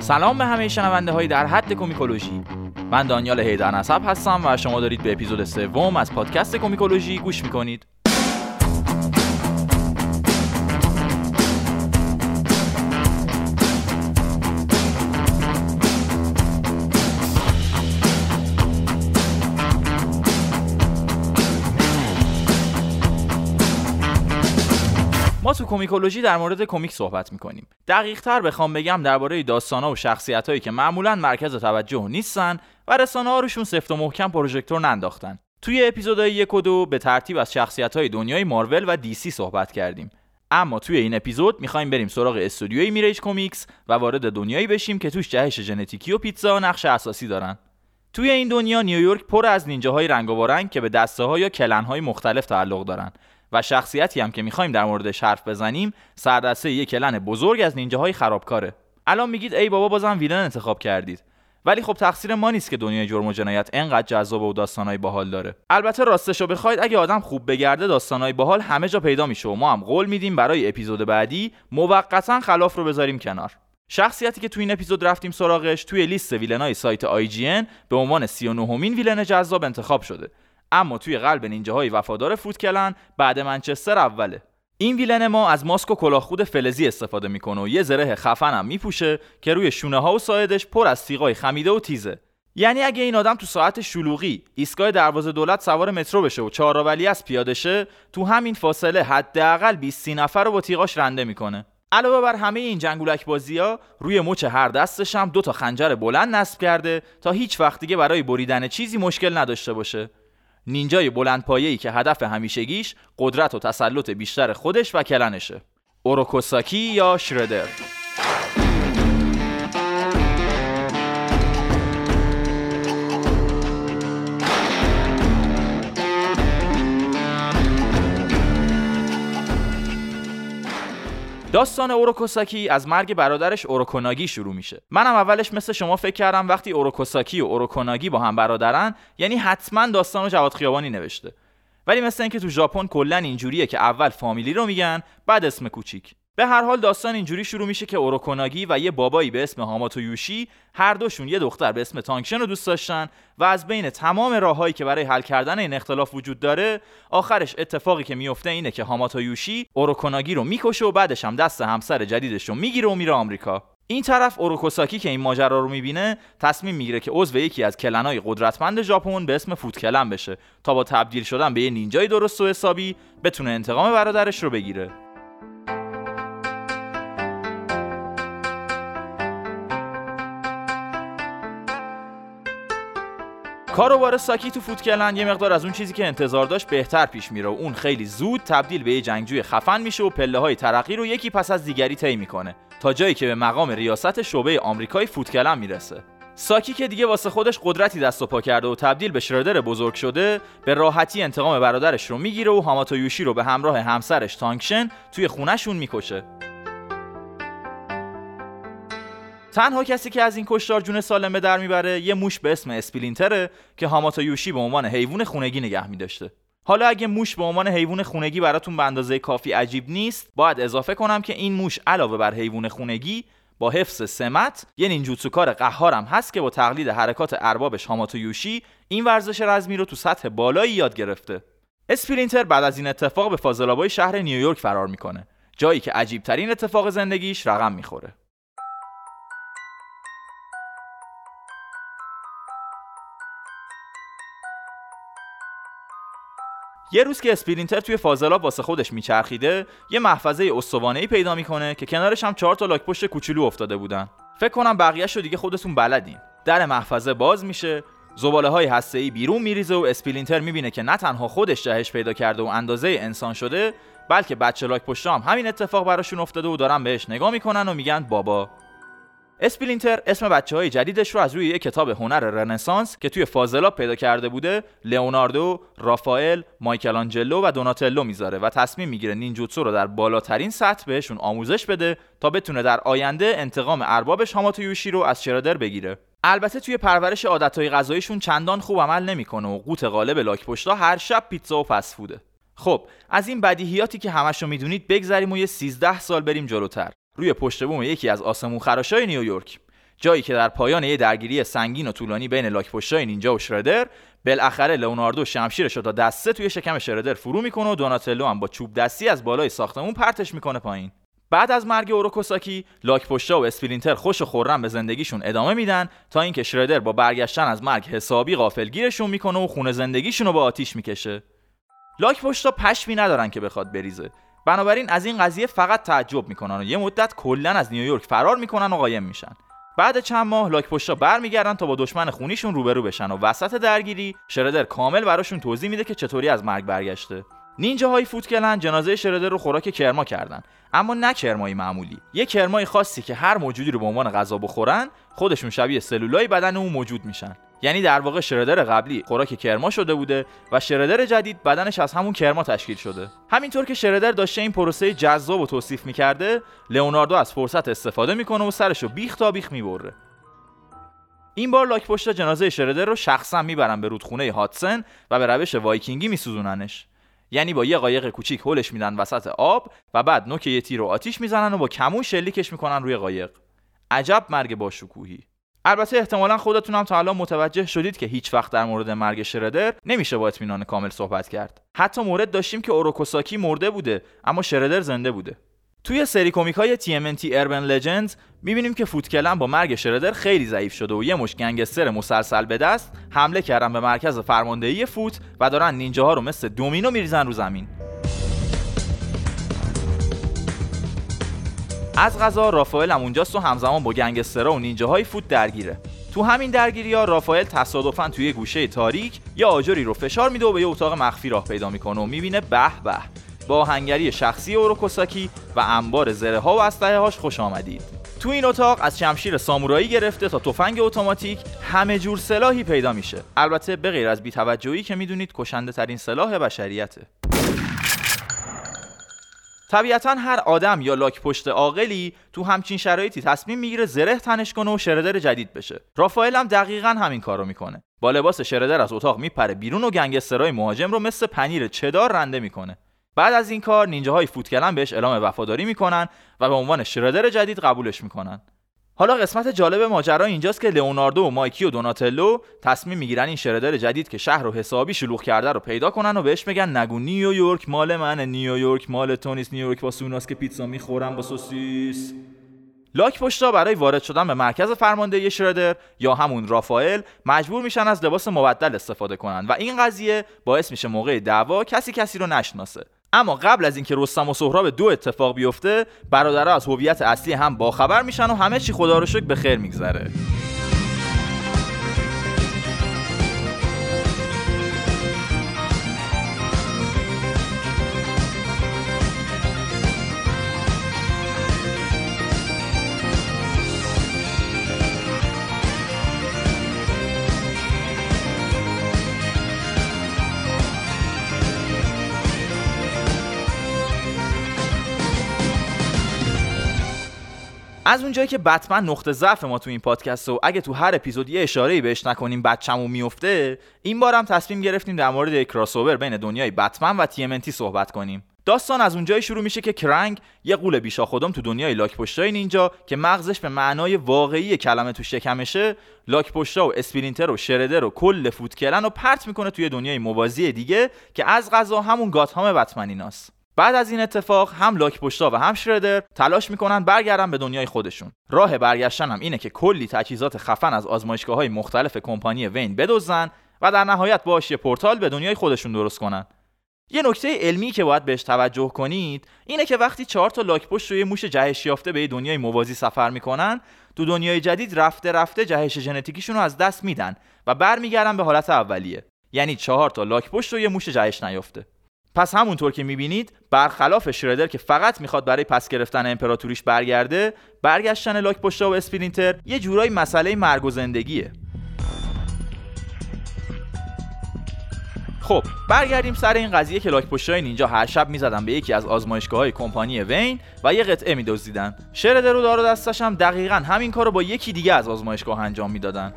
سلام به همه شنونده های در حد کومیکولوژی. من دانیال هیدر نصب هستم و شما دارید به اپیزود سوم از پادکست کومیکولوژی گوش می‌کنید. تو کومیکولوژی در مورد کمیک صحبت می‌کنیم. دقیق تر بخوام بگم درباره داستانا و شخصیت هایی که معمولا مرکز توجه نیستن و رسانه ها روشون سفت و محکم پروژکتور ننداختن. توی اپیزودهای یک و دو به ترتیب از شخصیت های دنیای مارول و دیسی صحبت کردیم. اما توی این اپیزود می‌خوایم بریم سراغ استودیوی میراژ کامیکس و وارد دنیایی بشیم که توش جهش ژنتیکی و پیتزا نقش اساسی دارن. توی این دنیا نیویورک پر از نینجاهای رنگ و وارنگ که به دسته ها یا clan های مختلف تعلق دارن. و شخصیتی هم که می‌خوایم در موردش حرف بزنیم سردسته یک کلن بزرگ از نینجاهای خرابکاره. الان میگید ای بابا بازم ویلن انتخاب کردید. ولی خب تقصیر ما نیست که دنیای جرم و جنایت انقدر جذاب و داستانای باحال داره. البته راستشو بخواید اگه آدم خوب بگرده داستانای باحال همه جا پیدا میشه و ما هم قول میدیم برای اپیزود بعدی موقتا خلاف رو بذاریم کنار. شخصیتی که تو این اپیزود رفتیم سراغش توی لیست ویلنای سایت IGN به عنوان 39 همین ویلن جذاب انتخاب شده. اما توی قلب نینجاهای وفادار فوتکلن بعد منچستر اوله. این ویلن ما از ماسک و کلاهخود فلزی استفاده می‌کنه و یه زره خفن هم میپوشه که روی شونه ها و سایدش پر از تیغای خمیده و تیزه. یعنی اگه این آدم تو ساعت شلوغی ایستگاه دروازه دولت سوار مترو بشه و چهارراولی از پیاده شه تو همین فاصله حداقل 20 نفر رو با تیغاش رنده می‌کنه. علاوه بر همه این جنگولک بازی ها روی مچ هر دستش هم دو تا خنجر بلند نصب کرده تا هیچ وقت دیگه برای بریدن چیزی مشکل نداشته باشه. نینجای بلند پایه‌ای که هدف همیشگیش قدرت و تسلط بیشتر خودش و کلنشه. اوروکوساکی یا شردر داستان اوروکوساکی از مرگ برادرش اوروکوناگی شروع میشه. منم اولش مثل شما فکر کردم وقتی اوروکوساکی و اوروکوناگی با هم برادرن یعنی حتما داستان رو جواد خیابانی نوشته. ولی مثل اینکه تو ژاپن کلا اینجوریه که اول فامیلی رو میگن بعد اسم کوچیک. به هر حال داستان اینجوری شروع میشه که اوروکوناگی و یه بابایی به اسم هاماتو یوشی هر دوشون یه دختر به اسم تانکشن رو دوست داشتن و از بین تمام راههایی که برای حل کردن این اختلاف وجود داره آخرش اتفاقی که میفته اینه که هاماتو یوشی اوروکوناگی رو می‌کشه و بعدش هم دست همسر جدیدش رو می‌گیره و میره آمریکا. این طرف اوروکوساکی که این ماجرا رو می‌بینه تصمیم می‌گیره که عضو یکی از clan ای قدرتمند ژاپن به اسم Foot Clan بشه تا با تبدیل شدن به یه نینجای درست و حسابی بتونه انتقام برادرش رو بگیره. کاروبار ساکی تو فوتکلند یه مقدار از اون چیزی که انتظار داشت بهتر پیش میره و اون خیلی زود تبدیل به یه جنگجوی خفن میشه و پله های ترقی رو یکی پس از دیگری طی می‌کنه تا جایی که به مقام ریاست شعبه آمریکای فوتکلند می‌رسه. ساکی که دیگه واسه خودش قدرتی دست و پا کرده و تبدیل به شردر بزرگ شده به راحتی انتقام برادرش رو می‌گیره و هاماتو یوشی رو به همراه همسرش تانکشن توی خونهشون می‌کشه. تنها کسی که از این کشتار جون سالم به در می‌بره یه موش به اسم اسپلینتره که هاماتا یوشی به عنوان حیوان خونگی نگه میداشته. حالا اگه موش به عنوان حیوان خونگی براتون به اندازه کافی عجیب نیست باید اضافه کنم که این موش علاوه بر حیوان خونگی با حفظ سمت یه نینجوتسو کار قهارم هست که با تقلید حرکات اربابش هاماتو یوشی این ورزش رزمی رو تو سطح بالایی یاد گرفته. اسپلینتر بعد از این اتفاق به فاضلابای شهر نیویورک فرار می‌کنه جایی که عجیب ترین اتفاق زندگیش رقم می‌خوره. یه روز که اسپلینتر توی فاضلاب واسه خودش میچرخیده یه محفظه استوانه‌ای پیدا می‌کنه که کنارش هم چهار تا لاک پشت کوچولو افتاده بودن. فکر کنم بقیه‌شو دیگه خودتون بلدین. در محفظه باز میشه زباله های هسته‌ای بیرون میریزه و اسپلینتر می‌بینه که نه تنها خودش جهش پیدا کرده و اندازه انسان شده بلکه بچه لاک پشتا هم همین اتفاق براشون افتاده و دارن بهش نگاه می‌کنن و میگن بابا. اسپلینتر اسم بچه های جدیدش رو از روی یک کتاب هنر رنسانس که توی فاضلاب پیدا کرده بوده لئوناردو، رافائل، مایکلانجلو و دوناتلو می‌ذاره و تصمیم می‌گیره نینجوتسو رو در بالاترین سطح بهشون آموزش بده تا بتونه در آینده انتقام اربابش هاماتو یوشی رو از شردر بگیره. البته توی پرورش عادتهای غذاییشون چندان خوب عمل نمی‌کنه و قوت غالب لاک پشتا هر شب پیتزا و فسفوده خب از این بدیهیاتی که همشو می‌دونید بگذریم و یه 13 سال بریم جلوتر روی پشت بوم یکی از آسمون خراشای نیویورک جایی که در پایان یه درگیری سنگین و طولانی بین لاک پشتای نینجا و شردر بالاخره لئوناردو شمشیرش رو تا دسته توی شکم شردر فرو می‌کنه و دوناتلو هم با چوب دستی از بالای ساختمون پرتش می‌کنه پایین. بعد از مرگ اوروکوساکی لاک پشتا و اسپرینتر خوش و خورم به زندگیشون ادامه میدن تا اینکه شردر با برگشتن از مرگ حسابی غافلگیرشون می‌کنه و خونه زندگیشون رو با آتیش می‌کشه. لاک پشتا پشمی ندارن که بخواد بریزه. بنابراین از این قضیه فقط تعجب می‌کنن و یه مدت کلا از نیویورک فرار می‌کنن و قایم میشن. بعد چند ماه لاک پشتا برمیگردن تا با دشمن خونیشون روبرو بشن و وسط درگیری شردر کامل براشون توضیح میده که چطوری از مرگ برگشته. نینجاهای فوتکلن جنازه شردر رو خوراک کرما کردن. اما نه کرمایی معمولی. یه کرمای خاصی که هر موجودی رو به عنوان غذا بخورن خودشون شبیه سلولای بدن اون موجود میشن. یعنی در واقع شردر قبلی خوراک کرما شده بوده و شردر جدید بدنش از همون کرما تشکیل شده. همینطور که شردر داشته این پروسه جذاب و توصیف می‌کرده لئوناردو از فرصت استفاده می‌کنه و سرشو بیخ تا بیخ می‌بره. این بار لاک پشت جنازه شردر رو شخصا می‌برن به رودخونه هاتسن و به روش وایکینگی میسوزوننش. یعنی با یه قایق کوچیک هولش میدن وسط آب و بعد نوک یه تیر رو آتیش می‌زنن و با کمون شلیکش می‌کنن روی قایق. عجب مرگ با شکوهی البته احتمالا خودتون هم تا الان متوجه شدید که هیچ وقت در مورد مرگ شردر نمیشه با اطمینان کامل صحبت کرد. حتی مورد داشتیم که اوروکوساکی مرده بوده اما شردر زنده بوده. توی سری کومیک های TMNT Urban Legends می‌بینیم که فوتکلن با مرگ شردر خیلی ضعیف شده و یه مش گنگستر مسلسل به دست حمله کردن به مرکز فرماندهی فوت و دارن نینجاها رو مثل دومینو میریزن رو زمین. از غذا رافائل هم اونجاست و همزمان با گنگسترها و نینجاهای فوت درگیره. تو همین درگیری ها رافائل تصادفا توی گوشه تاریک یا آجری رو فشار میده و به یه اتاق مخفی راه پیدا می‌کنه و می‌بینه به به. با هنگری شخصی اوروکوساکی و انبار زره ها و اسلحه هاش خوش آمدید. تو این اتاق از شمشیر سامورایی گرفته تا تفنگ اتوماتیک همه جور سلاحی پیدا میشه. البته به غیر از بیتوجهی که می‌دونید کشنده ترین سلاح بشریته. طبیعتا هر آدم یا لاک پشت عاقلی تو همچین شرایطی تصمیم می‌گیره زره تنش کنه و شردر جدید بشه. رافائل هم دقیقا همین کارو می‌کنه. با لباس شردر از اتاق میپره بیرون و گنگسترای مهاجم رو مثل پنیر چدار رنده می‌کنه. بعد از این کار نینجاهای فوتکلن بهش اعلام وفاداری می‌کنن و به عنوان شردر جدید قبولش می‌کنن. حالا قسمت جالب ماجرا اینجاست که لئوناردو و مایکی و دوناتلو تصمیم می‌گیرن این شردر جدید که شهر رو حسابی شلوغ کرده رو پیدا کنن و بهش میگن نگو نیویورک مال من نیویورک مال تونیس نیویورک با سوناس که پیتزا می‌خورم با سوسیس. لاک پشتا برای وارد شدن به مرکز فرماندهی شردر یا همون رافائل مجبور میشن از لباس مبدل استفاده کنن و این قضیه باعث میشه موقع دعوا کسی کسی رو نشناسه. اما قبل از اینکه رستم و سهراب دو اتفاق بیفته برادرها از هویت اصلی هم باخبر میشن و همه چی خدا رو شکر به خیر میگذره. از اونجایی که بتمن نقطه ضعف ماست تو این پادکست و اگه تو هر اپیزود یه اشاره بهش نکنیم بچمون میفته این بار هم تصمیم گرفتیم در مورد یک کراسوور بین دنیای بتمن و TMNT صحبت کنیم. داستان از اونجایی شروع میشه که کرنگ یه غول بی شاخ و دم تو دنیای لاک پشتای نینجا که مغزش به معنای واقعی کلمه تو شکمشه لاک پشتا و اسپلینتر و شردر و کل Foot Clan رو پرت می‌کنه توی دنیای موازی دیگه که از قضا همون گاتهام بتمن ایناست بعد از این اتفاق هم لاک پشتا و هم شردر تلاش می‌کنن برگردن به دنیای خودشون. راه برگشتن هم اینه که کلی تجهیزات خفن از آزمایشگاه های مختلف کمپانی وین بدزدن و در نهایت باش یه پورتال به دنیای خودشون درست کنن. یه نکته علمی که باید بهش توجه کنید اینه که وقتی چهار تا لاک پشت و یه موش جهش یافته به دنیای موازی سفر می‌کنن تو دنیای جدید رفته رفته جهش ژنتیکیشون رو از دست میدن و برمیگردن به حالت اولیه. یعنی چهار تا لاک پشت و یه موش جهش نیافته. پس همونطور که می‌بینید برخلاف شردر که فقط می‌خواد برای پس گرفتن امپراتوریش برگرده برگشتن لاک پشتا و اسپلینتر یه جورایی مسئله مرگ و زندگیه. خب برگردیم سر این قضیه که لاک پشتای نینجا هر شب می‌زدن به یکی از آزمایشگاه های کمپانی وین و یه قطعه میدزدیدن. شردر و دار و دستش هم دقیقا همین کارو با یکی دیگه از آزمایشگاه انجام می‌دادن.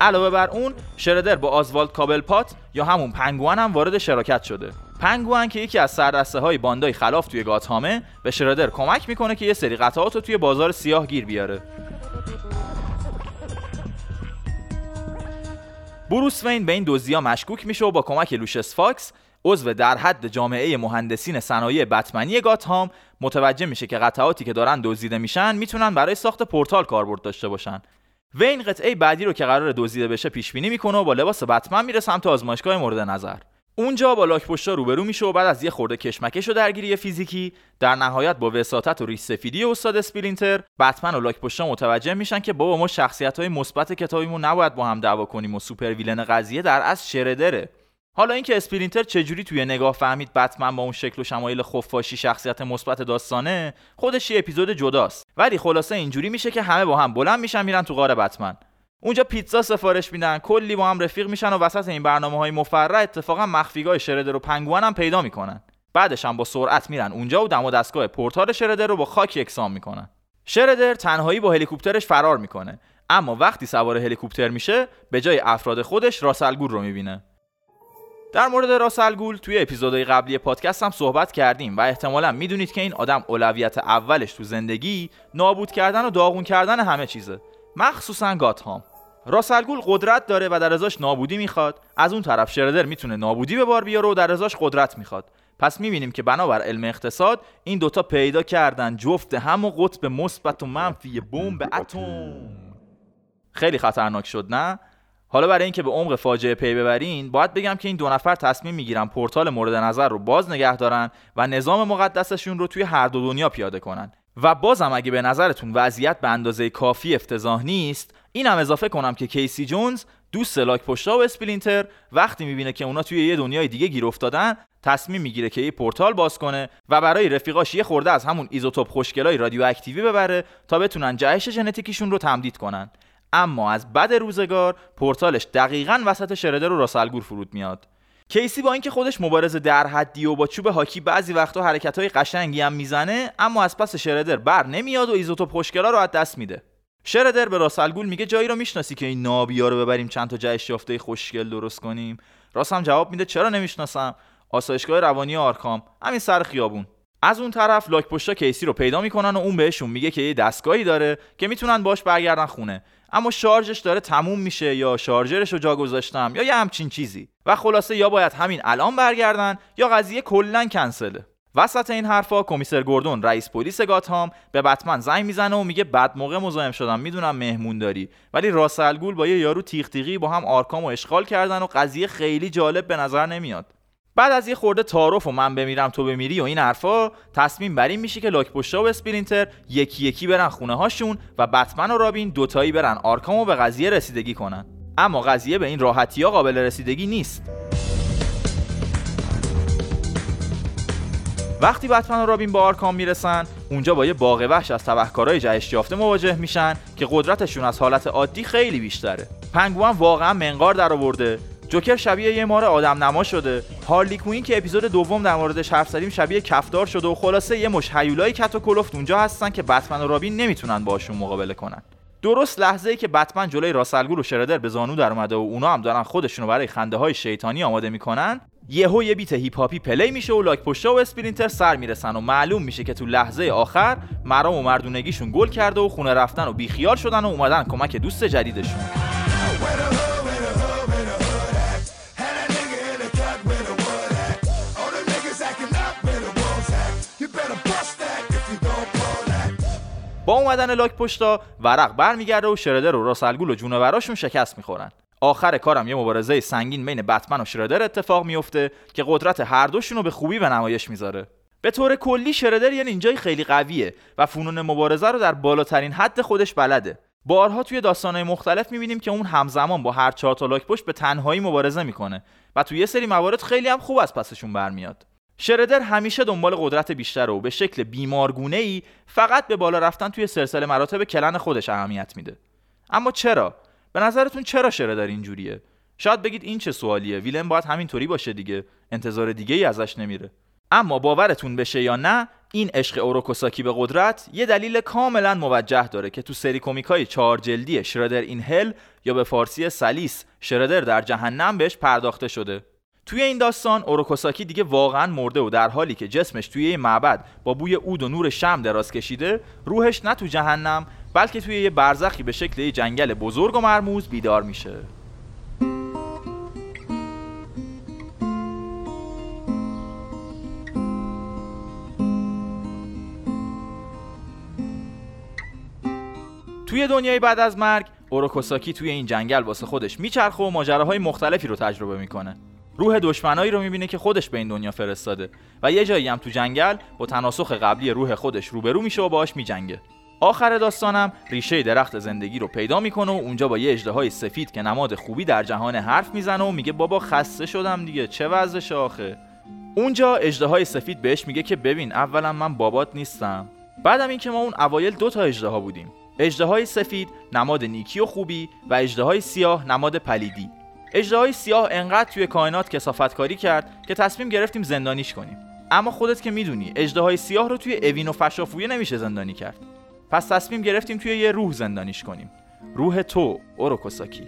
علاوه بر اون شردر با آزوالد کابل پات یا همون پنگوان هم وارد شراکت شده. پنگوان که یکی از سردسته های باندای خلاف توی گاتهامه به شردر کمک می‌کنه که یه سری قطعات رو توی بازار سیاه گیر بیاره. بروس وین به این دزدیا مشکوک میشه و با کمک لوشس فاکس عضو ارشد جامعه مهندسین صنایع بتمنی گاتهام متوجه میشه که قطعاتی که دارن دزدیده میشن می‌تونن برای ساخت پورتال کاربرد داشته باشن. وین قطعه بعدی رو که قراره دزدیده بشه پیش بینی می‌کنه و با لباس بتمن میره سمت آزمایشگاه مورد نظر. اونجا با لاک پشتا روبرو میشه و بعد از یه خورده کشمکش و درگیری فیزیکی در نهایت با وساطت و ریش سفیدی استاد اسپلینتر بتمن و لاک پشتا متوجه میشن که بابا ما شخصیت های مثبت کتابیمون نباید با هم دعوا کنیم و super villain قضیه در اصل شردره حالا اینکه اسپرینتر چجوری توی نگاه فهمید بتمن با اون شکل و شمایل خفاشی شخصیت مثبت داستانه خودش یه اپیزود جداست. ولی خلاصه اینجوری میشه که همه با هم بلند میشن میرن تو غار بتمن. اونجا پیتزا سفارش میدن کلی با هم رفیق میشن و وسط این برنامه های مفرح اتفاقا مخفیگاه شردر و پنگوان هم پیدا می‌کنن. بعدش هم با سرعت میرن اونجا و دم و دستگاه پورتال شردر رو با خاک یکسان می‌کنن. شردر تنهایی با هلیکوپترش فرار می‌کنه اما وقتی سوار هلیکوپتر میشه به جای افراد خودش راسلگور رو می‌بینه. در مورد راسلگول توی اپیزودهای قبلی پادکست هم صحبت کردیم و احتمالا می‌دونید که این آدم اولویت اولش تو زندگی نابود کردن و داغون کردن همه چیزه. مخصوصا گاتهام. راسلگول قدرت داره و در ازاش نابودی می‌خواد. از اون طرف شردر می‌تونه نابودی به بار بیاره و در ازاش قدرت می‌خواد. پس می‌بینیم که بنابر علم اقتصاد این دوتا پیدا کردن جفت هم و قطب مثبت و منفی بمب اتم. خیلی خطرناک شد نه؟ حالا برای اینکه به عمق فاجعه پی ببرین باید بگم که این دو نفر تصمیم می‌گیرن پورتال مورد نظر رو باز نگه دارن و نظام مقدسشون رو توی هر دو دنیا پیاده کنن. و بازم اگه به نظرتون وضعیت به اندازه کافی افتضاح نیست اینم اضافه کنم که کیسی جونز دوست لاک پشتا و اسپلینتر وقتی می‌بینه که اونا توی یه دنیای دیگه گیر افتادن تصمیم می‌گیره که یه پورتال باز کنه و برای رفیقاش یه خورده از همون ایزوتوپ خوشگلای رادیواکتیوی ببره تا بتونن جهش ژنتیکیشون رو تمدید کنن. اما از بد روزگار پورتالش دقیقا وسط شردر و راسلگول فرود میاد. کیسی با اینکه خودش مبارزه در حدیه و با چوب هاکی بعضی وقتا حرکت های قشنگی هم می‌زنه اما از پس شردر بر نمیاد و ایزوتوپ خوشگلا رو از دست میده. شردر به راسلگول میگه جایی رو می‌شناسی که این نابیا رو ببریم چند تا جهش یافته خوشگل درست کنیم؟ راست هم جواب میده چرا نمی‌شناسم؟ آسایشگاه روانی آرکام همین سر خیابون. از اون طرف لاک پشتا کیسی رو پیدا می‌کنن و اون بهشون میگه که یه دستگاهی داره که می‌تونن باش برگردن خونه. اما شارژش داره تموم میشه یا شارژرش رو جا گذاشتم یا یه همچین چیزی. و خلاصه یا باید همین الان برگردن یا قضیه کلا کنسله وسط این حرفا کمیسر گوردون رئیس پلیس گاتهام به بتمن زنگ می‌زنه و میگه بد موقع مزاحم شدم می‌دونم مهمون داری. ولی راسلگول با یه یارو تیغ با هم آرکام و اشغال کردن و قضیه خیلی جالب به نظر نمیاد. بعد از یه خورده تعارف و من بمیرم تو بمیری و این حرفا تصمیم بر این میشه که لاک پشتا و اسپلینتر یکی یکی برن خونه هاشون و بتمن و رابین دوتایی برن آرکام و به قضیه رسیدگی کنن. اما قضیه به این راحتی ها قابل رسیدگی نیست. وقتی بتمن و رابین با آرکام می‌رسن اونجا با یه باغ وحش از تبهکارای جهش یافته مواجه میشن که قدرتشون از حالت عادی خیلی بیشتره. پنگوان واقعا منقار در آورده جوکر شبیه یه مار آدم نما شده. هارلی کوین که اپیزود دوم در موردش حرف زدیم شبیه کفدار شده و خلاصه یه مش هیولای کت و کلفت اونجا هستن که بتمن و رابین نمی‌تونن باشون مقابله کنن. درست لحظه ای که بتمن جلوی راسلگول و شردر به زانو در اومده و اونا هم دارن خودشونو برای خنده های شیطانی آماده می‌کنن یهو یه beat هیپ هاپی play میشه و لاک پشتا و اسپلینتر سر می‌رسن و معلوم میشه که تو لحظه آخر مرام و مردونگیشون گل کرده و خونه رفتن و بیخیال شدن و اومدن کمک دوست جدیدشون. با اومدن لاک پشتا ورق برمیگرده و شردر و راسلگول و جونوراشون شکست می‌خورن. آخر کارم یه مبارزه سنگین بین بتمن و شردر اتفاق میفته که قدرت هر دوشون رو به خوبی به نمایش می‌ذاره. به طور کلی شردر یه نینجای خیلی قویه و فنون مبارزه رو در بالاترین حد خودش بلده. بارها توی داستانهای مختلف می‌بینیم که اون همزمان با هر چهار تا لاک به تنهایی مبارزه می‌کنه و توی یه سری موارد خیلی هم خوب از پسشون برمیاد. شردر همیشه دنبال قدرت بیشتر و به شکل بیمارگونه ای فقط به بالا رفتن توی سلسله مراتب کلن خودش اهمیت میده. اما چرا؟ به نظرتون چرا شردر اینجوریه؟ شاید بگید این چه سوالیه؟ ویلن باید همینطوری باشه دیگه. انتظار دیگه ای ازش نمیره. اما باورتون بشه یا نه این عشق اوروکوساکی به قدرت یه دلیل کاملا موجه داره که تو سری کمیکای چهار جلدی شردر این هل یا به فارسی سلیس شردر در جهنم بهش پرداخته شده. توی این داستان اوروکوساکی دیگه واقعا مرده و در حالی که جسمش توی یه معبد با بوی اود و نور شم دراز کشیده روحش نه تو جهنم بلکه توی یه برزخی به شکل یه جنگل بزرگ و مرموز بیدار میشه. توی دنیای بعد از مرگ اوروکوساکی توی این جنگل واسه خودش میچرخه و ماجراهای مختلفی رو تجربه می‌کنه. روح دشمنایی رو می‌بینه که خودش به این دنیا فرستاده و یه جایی هم تو جنگل با تناسخ قبلی روح خودش روبرو میشه و باهاش میجنگه. آخر داستانم ریشه درخت زندگی رو پیدا می‌کنه و اونجا با یه اجدهای سفید که نماد خوبی در جهان حرف می‌زنه و میگه بابا خسته شدم دیگه چه وضعش آخه؟ اونجا اجدهای سفید بهش میگه که ببین اولا من بابات نیستم. بعدم اینکه ما اون اوایل دو تا اجدها بودیم. اجدهای سفید نماد نیکی و خوبی و اجدهای سیاه نماد پلیدی. اجدهای سیاه انقدر توی کائنات کسافت کاری کرد که تصمیم گرفتیم زندانیش کنیم. اما خودت که می‌دونی اجدهای سیاه رو توی اوین و فشافویه نمیشه زندانی کرد. پس تصمیم گرفتیم توی یه روح زندانیش کنیم. روح تو اوروکوساکی.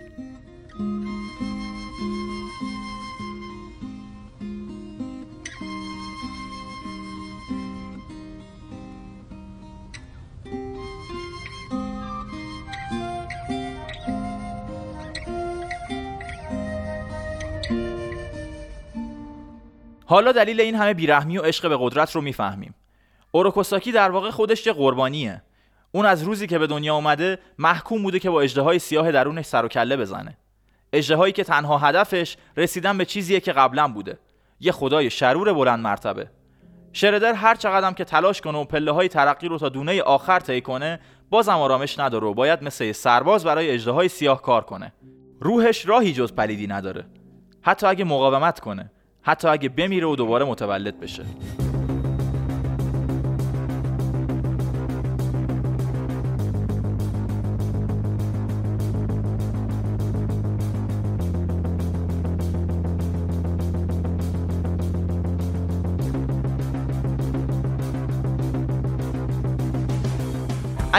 حالا دلیل این همه بیرحمی و عشق به قدرت رو می‌فهمیم. اوروکوساکی در واقع خودش یه قربانیه. اون از روزی که به دنیا اومده محکوم بوده که با اجدهای سیاه درونش سر و کله بزنه. اجدهایی که تنها هدفش رسیدن به چیزیه که قبلا بوده. یه خدای شرور بلند مرتبه. شردر هر چقدرم که تلاش کنه و پله های ترقی رو تا دونه آخر طی کنه بازم آرامش نداره و باید مثل سرباز برای اجدهای سیاه کار کنه. روحش راهی جز پلیدی نداره. حتی اگه مقاومت کنه. حتی اگه بمیره و دوباره متولد بشه.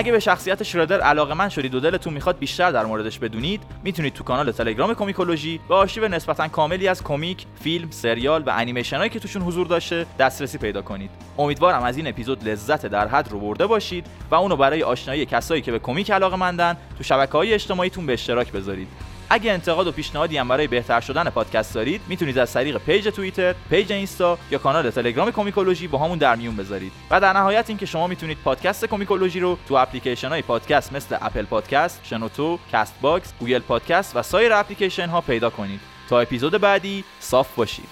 اگه به شخصیت شردر علاقه مند شدید و دلتون می‌خواد بیشتر در موردش بدونید می‌تونید تو کانال تلگرام کومیکولوژی به آرشیو نسبتا کاملی از کمیک، فیلم، سریال و انیمیشن هایی که توشون حضور داشته دسترسی پیدا کنید. امیدوارم از این اپیزود لذت در حد رو برده باشید و اونو برای آشنایی کسایی که به کمیک علاقه مندن تو شبکه های اجتماعیتون به اشتراک بذارید. اگه انتقاد و پیشنهادی هم برای بهتر شدن پادکست دارید می‌تونید از طریق page توییتر، page اینستا یا کانال تلگرام کومیکولوژی باهامون در میون بذارید. و در نهایت اینکه شما می‌تونید پادکست کومیکولوژی رو تو اپلیکیشن های پادکست مثل اپل پادکست، شنوتو، کاست باکس، گوگل پادکست و سایر اپلیکیشن ها پیدا کنید. تا اپیزود بعدی صاف باشید.